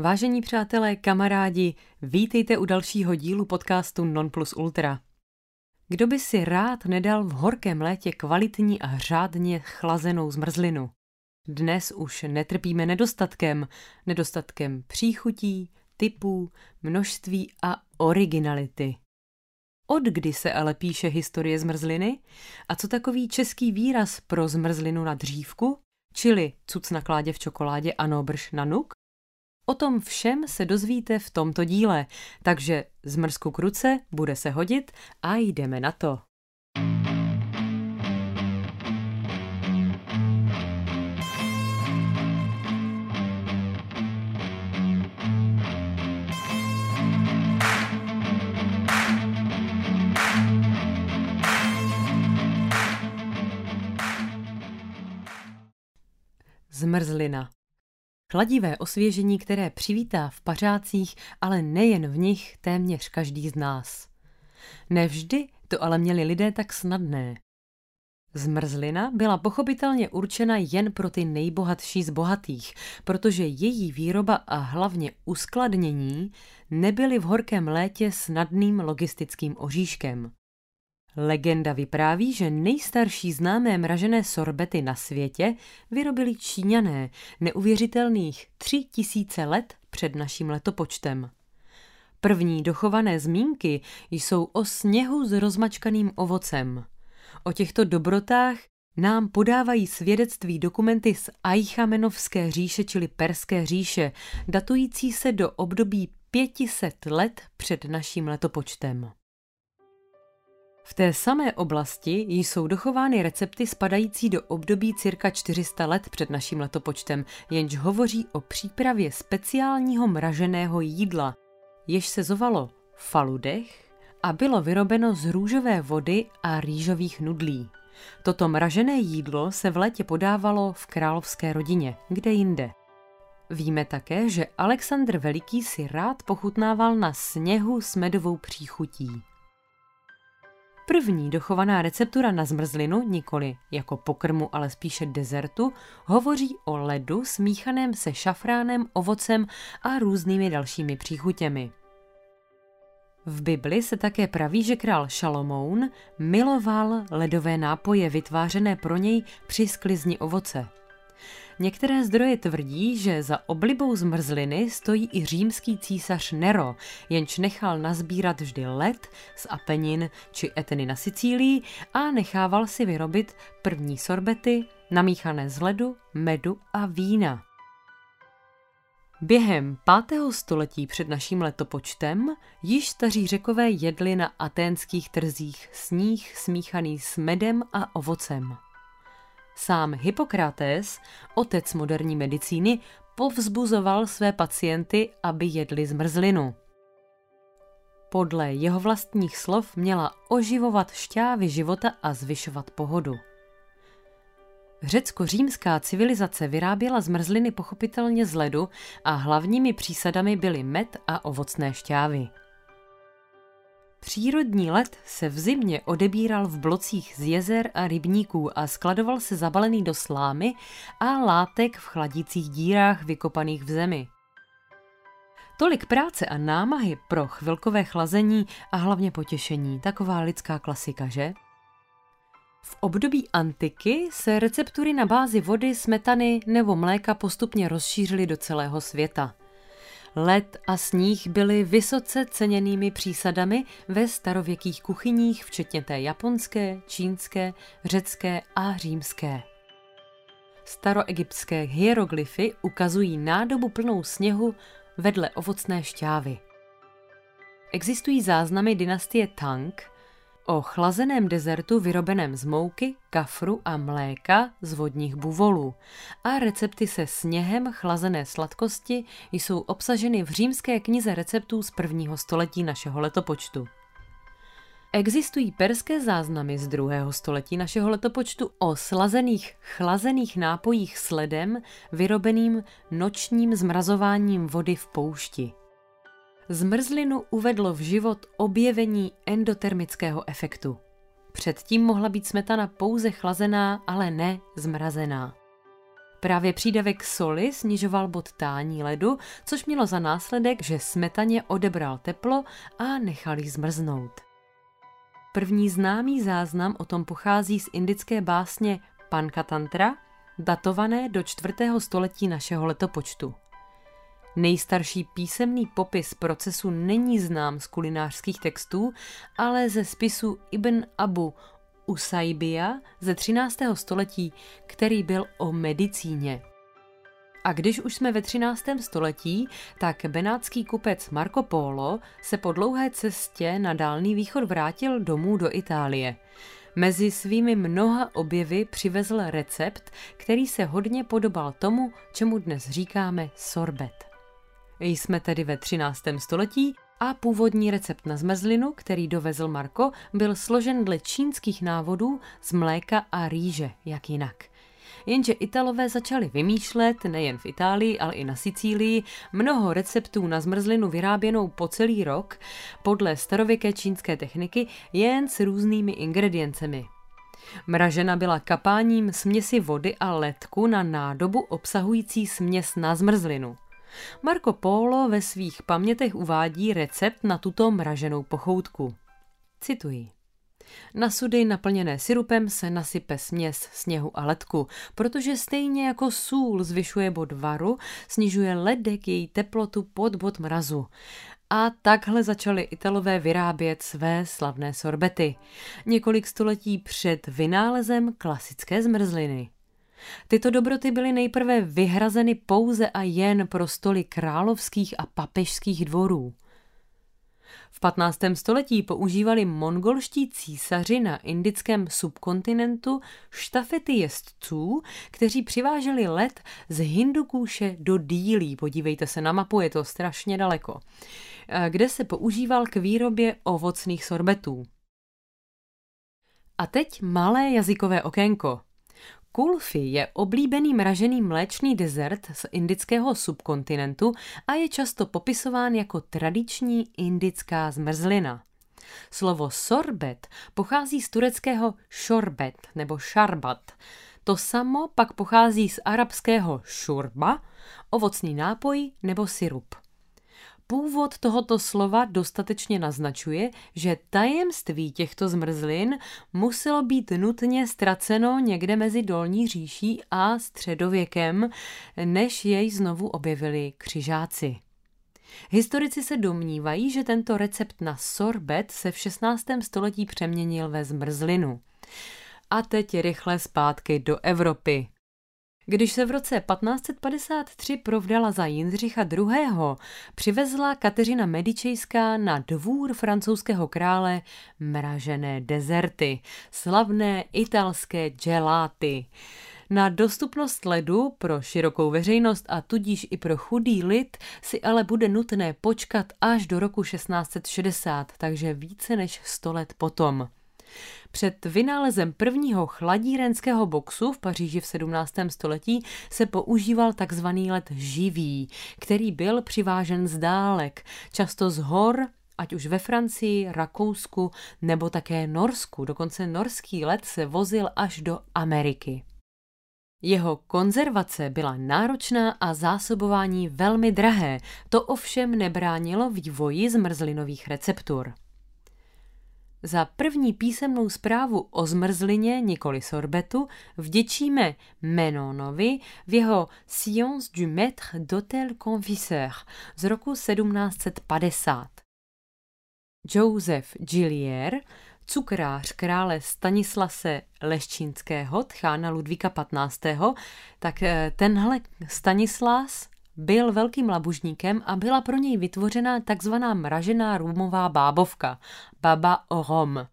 Vážení přátelé, kamarádi, vítejte u dalšího dílu podcastu Non Plus Ultra. Kdo by si rád nedal v horkém létě kvalitní a řádně chlazenou zmrzlinu? Dnes už netrpíme nedostatkem, nedostatkem příchutí, typů, množství a originality. Od kdy se ale píše historie zmrzliny? A co takový český výraz pro zmrzlinu na dřívku? Čili cuc na kládě v čokoládě a nobrž na nuk? O tom všem se dozvíte v tomto díle, takže zmrzku kruce bude se hodit a jdeme na to. Zmrzlina. Chladivé osvěžení, které přivítá v pařácích, ale nejen v nich téměř každý z nás. Nevždy to ale měli lidé tak snadné. Zmrzlina byla pochopitelně určena jen pro ty nejbohatší z bohatých, protože její výroba a hlavně uskladnění nebyly v horkém létě snadným logistickým oříškem. Legenda vypráví, že nejstarší známé mražené sorbety na světě vyrobili Číňané neuvěřitelných tři tisíce let před naším letopočtem. První dochované zmínky jsou o sněhu s rozmačkaným ovocem. O těchto dobrotách nám podávají svědectví dokumenty z Aichamenovské říše, čili Perské říše, datující se do období 500 let před naším letopočtem. V té samé oblasti jsou dochovány recepty spadající do období cirka 400 let před naším letopočtem, jenž hovoří o přípravě speciálního mraženého jídla, jež se zovalo faludech a bylo vyrobeno z růžové vody a rýžových nudlí. Toto mražené jídlo se v létě podávalo v královské rodině, kde jinde. Víme také, že Alexandr Veliký si rád pochutnával na sněhu s medovou příchutí. První dochovaná receptura na zmrzlinu, nikoli jako pokrmu, ale spíše dezertu, hovoří o ledu smíchaném se šafránem, ovocem a různými dalšími příchutěmi. V Bibli se také praví, že král Šalomoun miloval ledové nápoje vytvářené pro něj při sklizni ovoce – Některé zdroje tvrdí, že za oblibou zmrzliny stojí i římský císař Nero, jenž nechal nazbírat vždy led z Apenin či Eteny na Sicílii a nechával si vyrobit první sorbety namíchané z ledu, medu a vína. Během 5. století před naším letopočtem již staří řekové jedli na aténských trzích sníh smíchaný s medem a ovocem. Sám Hippokrates, otec moderní medicíny, povzbuzoval své pacienty, aby jedli zmrzlinu. Podle jeho vlastních slov měla oživovat šťávy života a zvyšovat pohodu. Řecko-římská civilizace vyráběla zmrzliny pochopitelně z ledu a hlavními přísadami byly med a ovocné šťávy. Přírodní led se v zimě odebíral v blocích z jezer a rybníků a skladoval se zabalený do slámy a látek v chladících dírách vykopaných v zemi. Tolik práce a námahy pro chvilkové chlazení a hlavně potěšení, taková lidská klasika, že? V období antiky se receptury na bázi vody, smetany nebo mléka postupně rozšířily do celého světa. Led a sníh byly vysoce ceněnými přísadami ve starověkých kuchyních, včetně té japonské, čínské, řecké a římské. Staroegyptské hieroglyfy ukazují nádobu plnou sněhu vedle ovocné šťávy. Existují záznamy dynastie Tang, o chlazeném dezertu vyrobeném z mouky, kafru a mléka z vodních buvolů. A recepty se sněhem chlazené sladkosti jsou obsaženy v římské knize receptů z prvního století našeho letopočtu. Existují perské záznamy z druhého století našeho letopočtu o slazených chlazených nápojích s ledem vyrobeným nočním zmrazováním vody v poušti. Zmrzlinu uvedlo v život objevení endotermického efektu. Předtím mohla být smetana pouze chlazená, ale ne zmrazená. Právě přídavek soli snižoval bod tání ledu, což mělo za následek, že smetaně odebral teplo a nechal ji zmrznout. První známý záznam o tom pochází z indické básně Pankatantra, datované do čtvrtého století našeho letopočtu. Nejstarší písemný popis procesu není znám z kulinářských textů, ale ze spisu Ibn Abu Usaibia ze 13. století, který byl o medicíně. A když už jsme ve 13. století, tak benátský kupec Marco Polo se po dlouhé cestě na Dálný východ vrátil domů do Itálie. Mezi svými mnoha objevy přivezl recept, který se hodně podobal tomu, čemu dnes říkáme sorbet. Jsme tedy ve 13. století a původní recept na zmrzlinu, který dovezl Marko, byl složen dle čínských návodů z mléka a rýže, jak jinak. Jenže Italové začali vymýšlet, nejen v Itálii, ale i na Sicílii, mnoho receptů na zmrzlinu vyráběnou po celý rok podle starověké čínské techniky jen s různými ingrediencemi. Mražena byla kapáním směsi vody a ledku na nádobu obsahující směs na zmrzlinu. Marco Polo ve svých pamětech uvádí recept na tuto mraženou pochoutku. Cituji. Na sudy naplněné syrupem se nasype směs sněhu a ledku, protože stejně jako sůl zvyšuje bod varu, snižuje ledek její teplotu pod bod mrazu. A takhle začali Italové vyrábět své slavné sorbety. Několik století před vynálezem klasické zmrzliny. Tyto dobroty byly nejprve vyhrazeny pouze a jen pro stoly královských a papežských dvorů. V 15. století používali mongolští císaři na indickém subkontinentu štafety jezdců, kteří přiváželi led z Hindukůše do Dílí. Podívejte se na mapu, je to strašně daleko. Kde se používal k výrobě ovocných sorbetů. A teď malé jazykové okénko. Kulfi je oblíbený mražený mléčný dezert z indického subkontinentu a je často popisován jako tradiční indická zmrzlina. Slovo sorbet pochází z tureckého šorbet nebo šarbat. To samo pak pochází z arabského šurba, ovocný nápoj nebo sirup. Původ tohoto slova dostatečně naznačuje, že tajemství těchto zmrzlin muselo být nutně ztraceno někde mezi dolní říší a středověkem, než jej znovu objevili křižáci. Historici se domnívají, že tento recept na sorbet se v 16. století přeměnil ve zmrzlinu. A teď rychle zpátky do Evropy. Když se v roce 1553 provdala za Jindřicha II., přivezla Kateřina Medičejská na dvůr francouzského krále mražené dezerty, slavné italské geláty. Na dostupnost ledu pro širokou veřejnost a tudíž i pro chudý lid si ale bude nutné počkat až do roku 1660, takže více než 100 let potom. Před vynálezem prvního chladírenského boxu v Paříži v 17. století se používal takzvaný led živý, který byl přivážen z dálek, často z hor, ať už ve Francii, Rakousku nebo také Norsku. Dokonce norský led se vozil až do Ameriky. Jeho konzervace byla náročná a zásobování velmi drahé, to ovšem nebránilo vývoji zmrzlinových receptur. Za první písemnou zprávu o zmrzlině nikoli sorbetu vděčíme Menonovi v jeho Science du maître d'hôtel confiseur z roku 1750. Joseph Gillier, cukrář krále Stanislase Leščínského, tchána Ludvíka 15., tak eh, tenhle Stanislas byl velkým labužníkem a byla pro něj vytvořena takzvaná mražená rumová bábovka, baba rhum.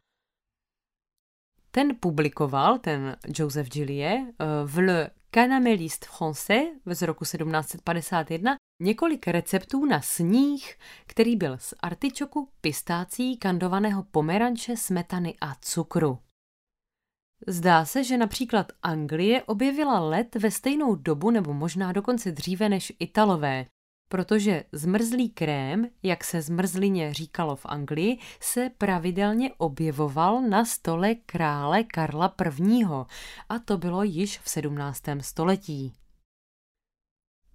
Ten publikoval, ten Joseph Gillier, eh, v Le Canameliste Français z roku 1751 několik receptů na sníh, který byl z artičoku, pistácí, kandovaného pomeranče, smetany a cukru. Zdá se, že například Anglie objevila led ve stejnou dobu nebo možná dokonce dříve než Italové, protože zmrzlý krém, jak se zmrzlině říkalo v Anglii, se pravidelně objevoval na stole krále Karla I. a to bylo již v 17. století.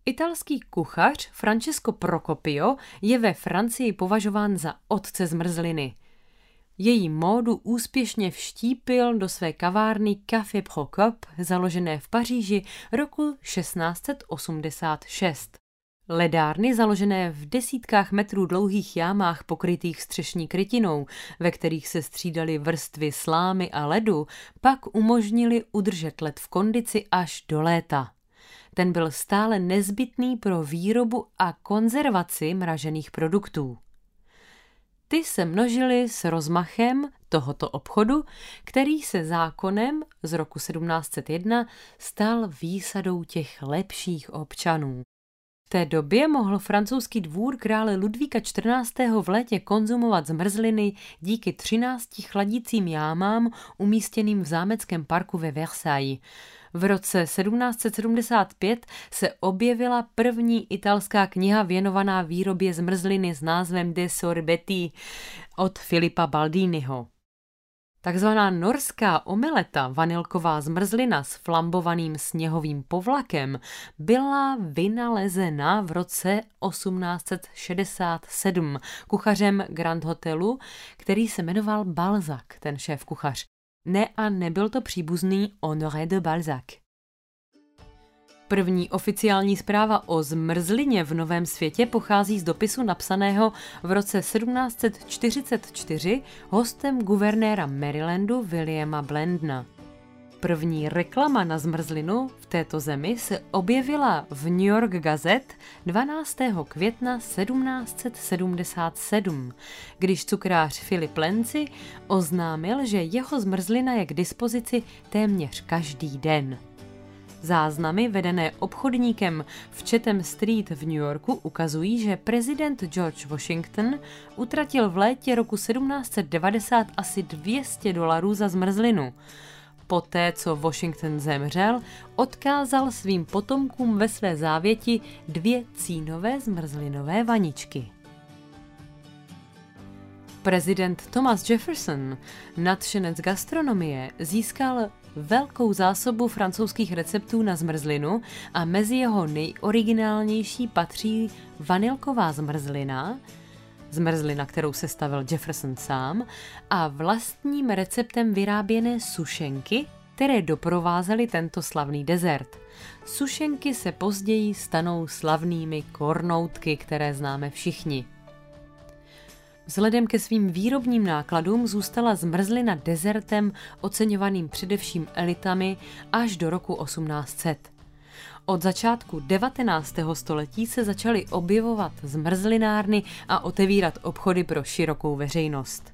Italský kuchař Francesco Procopio je ve Francii považován za otce zmrzliny. Její módu úspěšně vštípil do své kavárny Café Procop, založené v Paříži roku 1686. Ledárny založené v desítkách metrů dlouhých jámách pokrytých střešní krytinou, ve kterých se střídaly vrstvy slámy a ledu, pak umožnili udržet led v kondici až do léta. Ten byl stále nezbytný pro výrobu a konzervaci mražených produktů. Ty se množily s rozmachem tohoto obchodu, který se zákonem z roku 1701 stal výsadou těch lepších občanů. V té době mohl francouzský dvůr krále Ludvíka XIV. v létě konzumovat zmrzliny díky 13 chladícím jámám umístěným v zámeckém parku ve Versailles. V roce 1775 se objevila první italská kniha věnovaná výrobě zmrzliny s názvem De Sorbetti od Filipa Baldiniho. Takzvaná norská omeleta, vanilková zmrzlina s flambovaným sněhovým povlakem, byla vynalezena v roce 1867 kuchařem Grand Hotelu, který se jmenoval Balzac, ten šéf kuchař. Ne a nebyl to příbuzný Honoré de Balzac. První oficiální zpráva o zmrzlině v Novém světě pochází z dopisu napsaného v roce 1744 hostem guvernéra Marylandu Williama Blendna. První reklama na zmrzlinu v této zemi se objevila v New York Gazette 12. května 1777, když cukrář Filip Lenci oznámil, že jeho zmrzlina je k dispozici téměř každý den. Záznamy vedené obchodníkem v Chatham Street v New Yorku ukazují, že prezident George Washington utratil v létě roku 1790 asi 200 dolarů za zmrzlinu. Poté, co Washington zemřel, odkázal svým potomkům ve své závěti dvě cínové zmrzlinové vaničky. Prezident Thomas Jefferson, nadšenec gastronomie, získal velkou zásobu francouzských receptů na zmrzlinu a mezi jeho nejoriginálnější patří vanilková zmrzlina, zmrzlina, kterou se stavil Jefferson sám, a vlastním receptem vyráběné sušenky, které doprovázely tento slavný dezert. Sušenky se později stanou slavnými kornoutky, které známe všichni. Vzhledem ke svým výrobním nákladům zůstala zmrzlina dezertem oceňovaným především elitami až do roku 1800. Od začátku 19. století se začaly objevovat zmrzlinárny a otevírat obchody pro širokou veřejnost.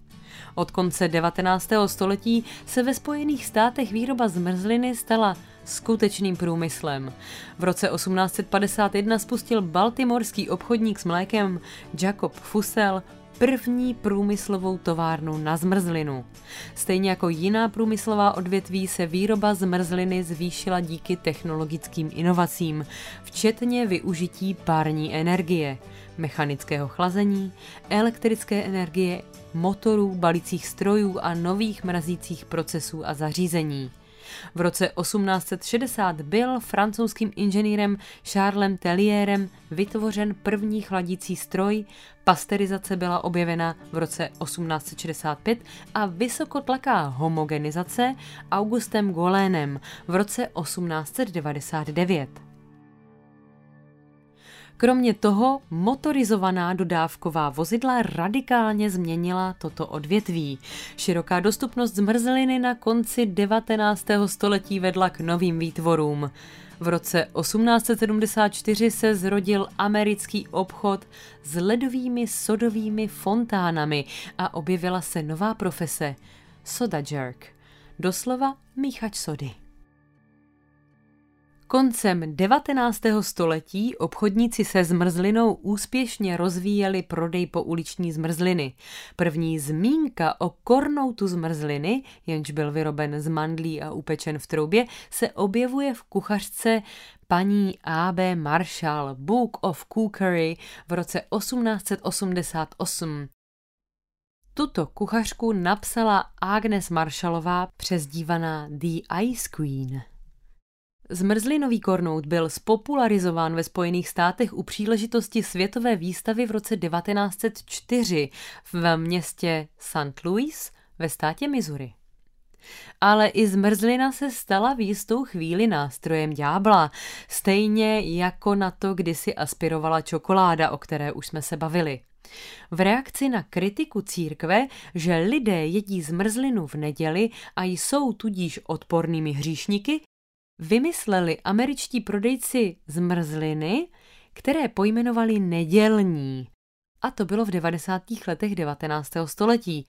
Od konce 19. století se ve Spojených státech výroba zmrzliny stala skutečným průmyslem. V roce 1851 spustil baltimorský obchodník s mlékem Jacob Fussell první průmyslovou továrnu na zmrzlinu. Stejně jako jiná průmyslová odvětví se výroba zmrzliny zvýšila díky technologickým inovacím, včetně využití pární energie, mechanického chlazení, elektrické energie, motorů, balicích strojů a nových mrazících procesů a zařízení. V roce 1860 byl francouzským inženýrem Charlesem Tellierem vytvořen první chladící stroj, pasterizace byla objevena v roce 1865 a vysokotlaká homogenizace Augustem Golénem v roce 1899. Kromě toho motorizovaná dodávková vozidla radikálně změnila toto odvětví. Široká dostupnost zmrzliny na konci 19. století vedla k novým výtvorům. V roce 1874 se zrodil americký obchod s ledovými sodovými fontánami a objevila se nová profese – soda jerk, doslova míchač sody. Koncem 19. století obchodníci se zmrzlinou úspěšně rozvíjeli prodej po uliční zmrzliny. První zmínka o kornoutu zmrzliny, jenž byl vyroben z mandlí a upečen v troubě, se objevuje v kuchařce paní A.B. Marshall Book of Cookery v roce 1888. Tuto kuchařku napsala Agnes Marshallová přezdívaná The Ice Queen. Zmrzlinový kornout byl spopularizován ve Spojených státech u příležitosti světové výstavy v roce 1904 v městě St. Louis ve státě Missouri. Ale i zmrzlina se stala v jistou chvíli nástrojem ďábla, stejně jako na to kdysi aspirovala čokoláda, o které už jsme se bavili. V reakci na kritiku církve, že lidé jedí zmrzlinu v neděli a jsou tudíž odpornými hříšníky, vymysleli američtí prodejci zmrzliny, které pojmenovali nedělní. A to bylo v 90. letech 19. století.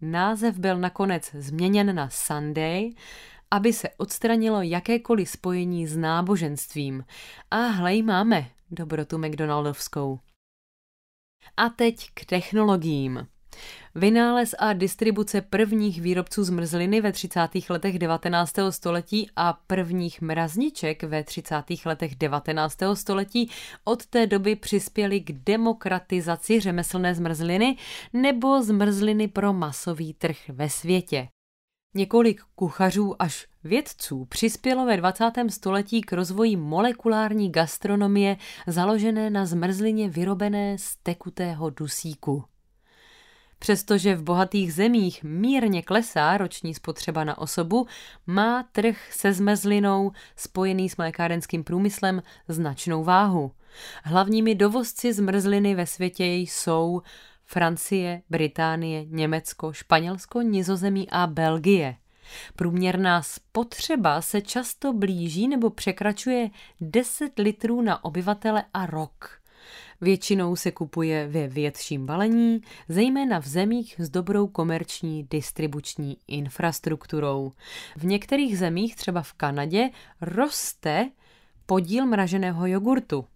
Název byl nakonec změněn na Sunday, aby se odstranilo jakékoliv spojení s náboženstvím. A hlej, máme dobrotu McDonaldovskou. A teď k technologiím. Vynález a distribuce prvních výrobců zmrzliny ve 30. letech 19. století a prvních mrazniček ve 30. letech 19. století od té doby přispěly k demokratizaci řemeslné zmrzliny nebo zmrzliny pro masový trh ve světě. Několik kuchařů až vědců přispělo ve 20. století k rozvoji molekulární gastronomie založené na zmrzlině vyrobené z tekutého dusíku. Přestože v bohatých zemích mírně klesá roční spotřeba na osobu, má trh se zmrzlinou spojený s mlékárenským průmyslem značnou váhu. Hlavními dovozci zmrzliny ve světě jsou Francie, Británie, Německo, Španělsko, Nizozemí a Belgie. Průměrná spotřeba se často blíží nebo překračuje 10 litrů na obyvatele a rok. Většinou se kupuje ve větším balení, zejména v zemích s dobrou komerční distribuční infrastrukturou. V některých zemích, třeba v Kanadě, roste podíl mraženého jogurtu.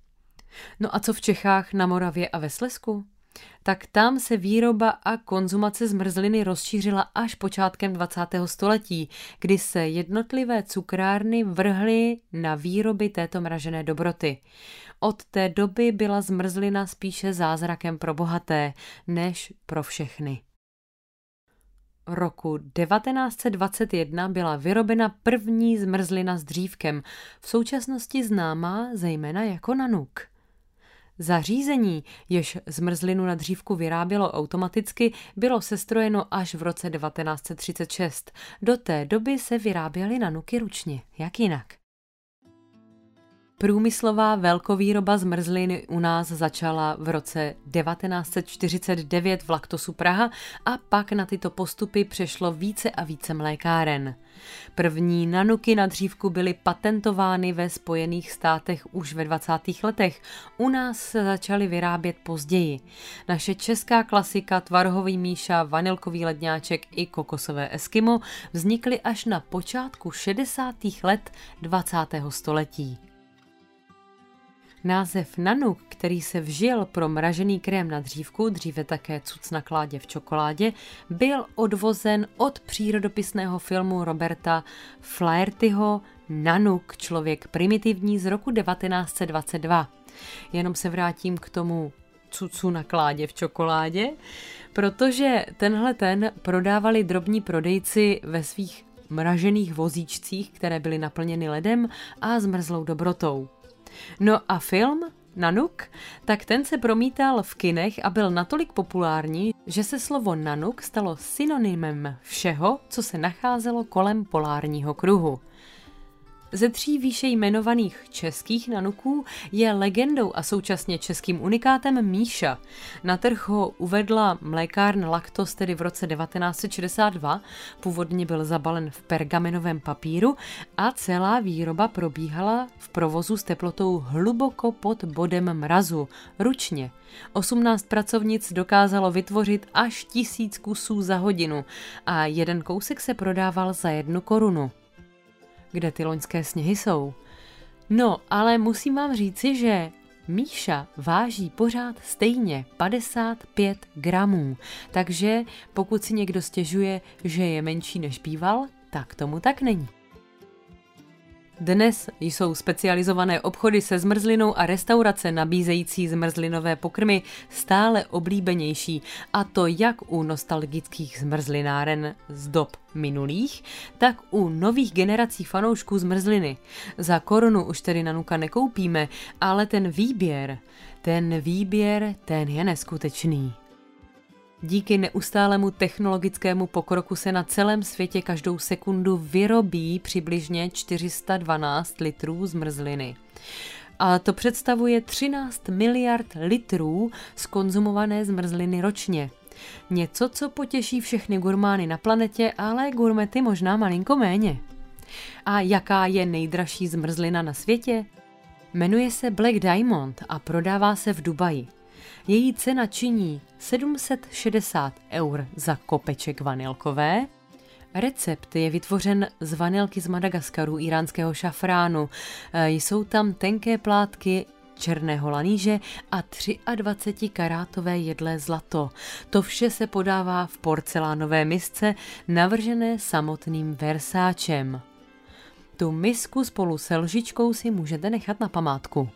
No a co v Čechách, na Moravě a ve Slesku? Tak tam se výroba a konzumace zmrzliny rozšířila až počátkem 20. století, kdy se jednotlivé cukrárny vrhly na výroby této mražené dobroty. Od té doby byla zmrzlina spíše zázrakem pro bohaté, než pro všechny. Roku 1921 byla vyrobena první zmrzlina s dřívkem, v současnosti známá zejména jako nanuk. Zařízení, jež zmrzlinu na dřívku vyrábělo automaticky, bylo sestrojeno až v roce 1936. Do té doby se vyráběly nanuky ručně, jak jinak. Průmyslová velkovýroba zmrzliny u nás začala v roce 1949 v Laktosu Praha a pak na tyto postupy přešlo více a více mlékáren. První nanuky na dřívku byly patentovány ve Spojených státech už ve 20. letech. U nás se začaly vyrábět později. Naše česká klasika Tvarhový Míša, Vanilkový ledňáček i Kokosové Eskimo vznikly až na počátku 60. let 20. století. Název nanuk, který se vžil pro mražený krém na dřívku, dříve také cuc na kládě v čokoládě, byl odvozen od přírodopisného filmu Roberta Flahertyho Nanuk, člověk primitivní z roku 1922. Jenom se vrátím k tomu cucu na kládě v čokoládě, protože tenhle ten prodávali drobní prodejci ve svých mražených vozíčcích, které byly naplněny ledem a zmrzlou dobrotou. No a film Nanuk, tak ten se promítal v kinech a byl natolik populární, že se slovo Nanuk stalo synonymem všeho, co se nacházelo kolem polárního kruhu. Ze tří výše jmenovaných českých nanuků je legendou a současně českým unikátem Míša. Na trh ho uvedla mlékárna Lactos tedy v roce 1962, původně byl zabalen v pergamenovém papíru a celá výroba probíhala v provozu s teplotou hluboko pod bodem mrazu, ručně. 18 pracovnic dokázalo vytvořit až tisíc kusů za hodinu a jeden kousek se prodával za jednu korunu kde ty loňské sněhy jsou. No, ale musím vám říci, že Míša váží pořád stejně 55 gramů, takže pokud si někdo stěžuje, že je menší než býval, tak tomu tak není. Dnes jsou specializované obchody se zmrzlinou a restaurace nabízející zmrzlinové pokrmy stále oblíbenější, a to jak u nostalgických zmrzlináren z dob minulých, tak u nových generací fanoušků zmrzliny. Za korunu už tedy nanuka nekoupíme, ale ten výběr, ten výběr, ten je neskutečný. Díky neustálému technologickému pokroku se na celém světě každou sekundu vyrobí přibližně 412 litrů zmrzliny. A to představuje 13 miliard litrů skonzumované zmrzliny ročně. Něco, co potěší všechny gurmány na planetě, ale gurmety možná malinko méně. A jaká je nejdražší zmrzlina na světě? Jmenuje se Black Diamond a prodává se v Dubaji. Její cena činí 760 eur za kopeček vanilkové. Recept je vytvořen z vanilky z Madagaskaru, iránského šafránu. E, jsou tam tenké plátky černého laníže a 23 karátové jedlé zlato. To vše se podává v porcelánové misce, navržené samotným versáčem. Tu misku spolu se lžičkou si můžete nechat na památku.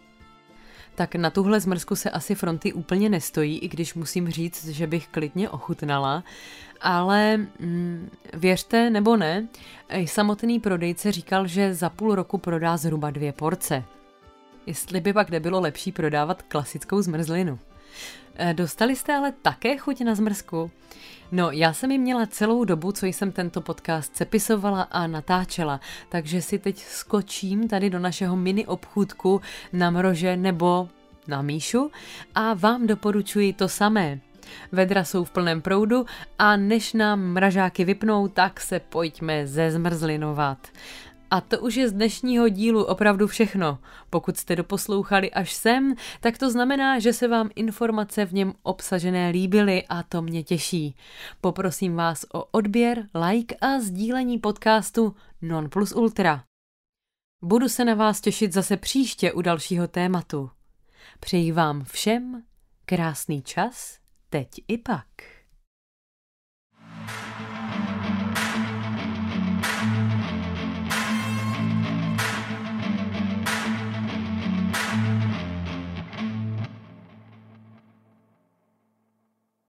Tak na tuhle zmrzku se asi fronty úplně nestojí, i když musím říct, že bych klidně ochutnala. Ale mm, věřte nebo ne, samotný prodejce říkal, že za půl roku prodá zhruba dvě porce. Jestli by pak nebylo lepší prodávat klasickou zmrzlinu. E, dostali jste ale také chuť na zmrzku? No, já jsem ji měla celou dobu, co jsem tento podcast sepisovala a natáčela, takže si teď skočím tady do našeho mini obchůdku na mrože nebo na Míšu a vám doporučuji to samé. Vedra jsou v plném proudu a než nám mražáky vypnou, tak se pojďme zezmrzlinovat. A to už je z dnešního dílu opravdu všechno. Pokud jste doposlouchali až sem, tak to znamená, že se vám informace v něm obsažené líbily a to mě těší. Poprosím vás o odběr, like a sdílení podcastu Non Plus Ultra. Budu se na vás těšit zase příště u dalšího tématu. Přeji vám všem krásný čas, teď i pak.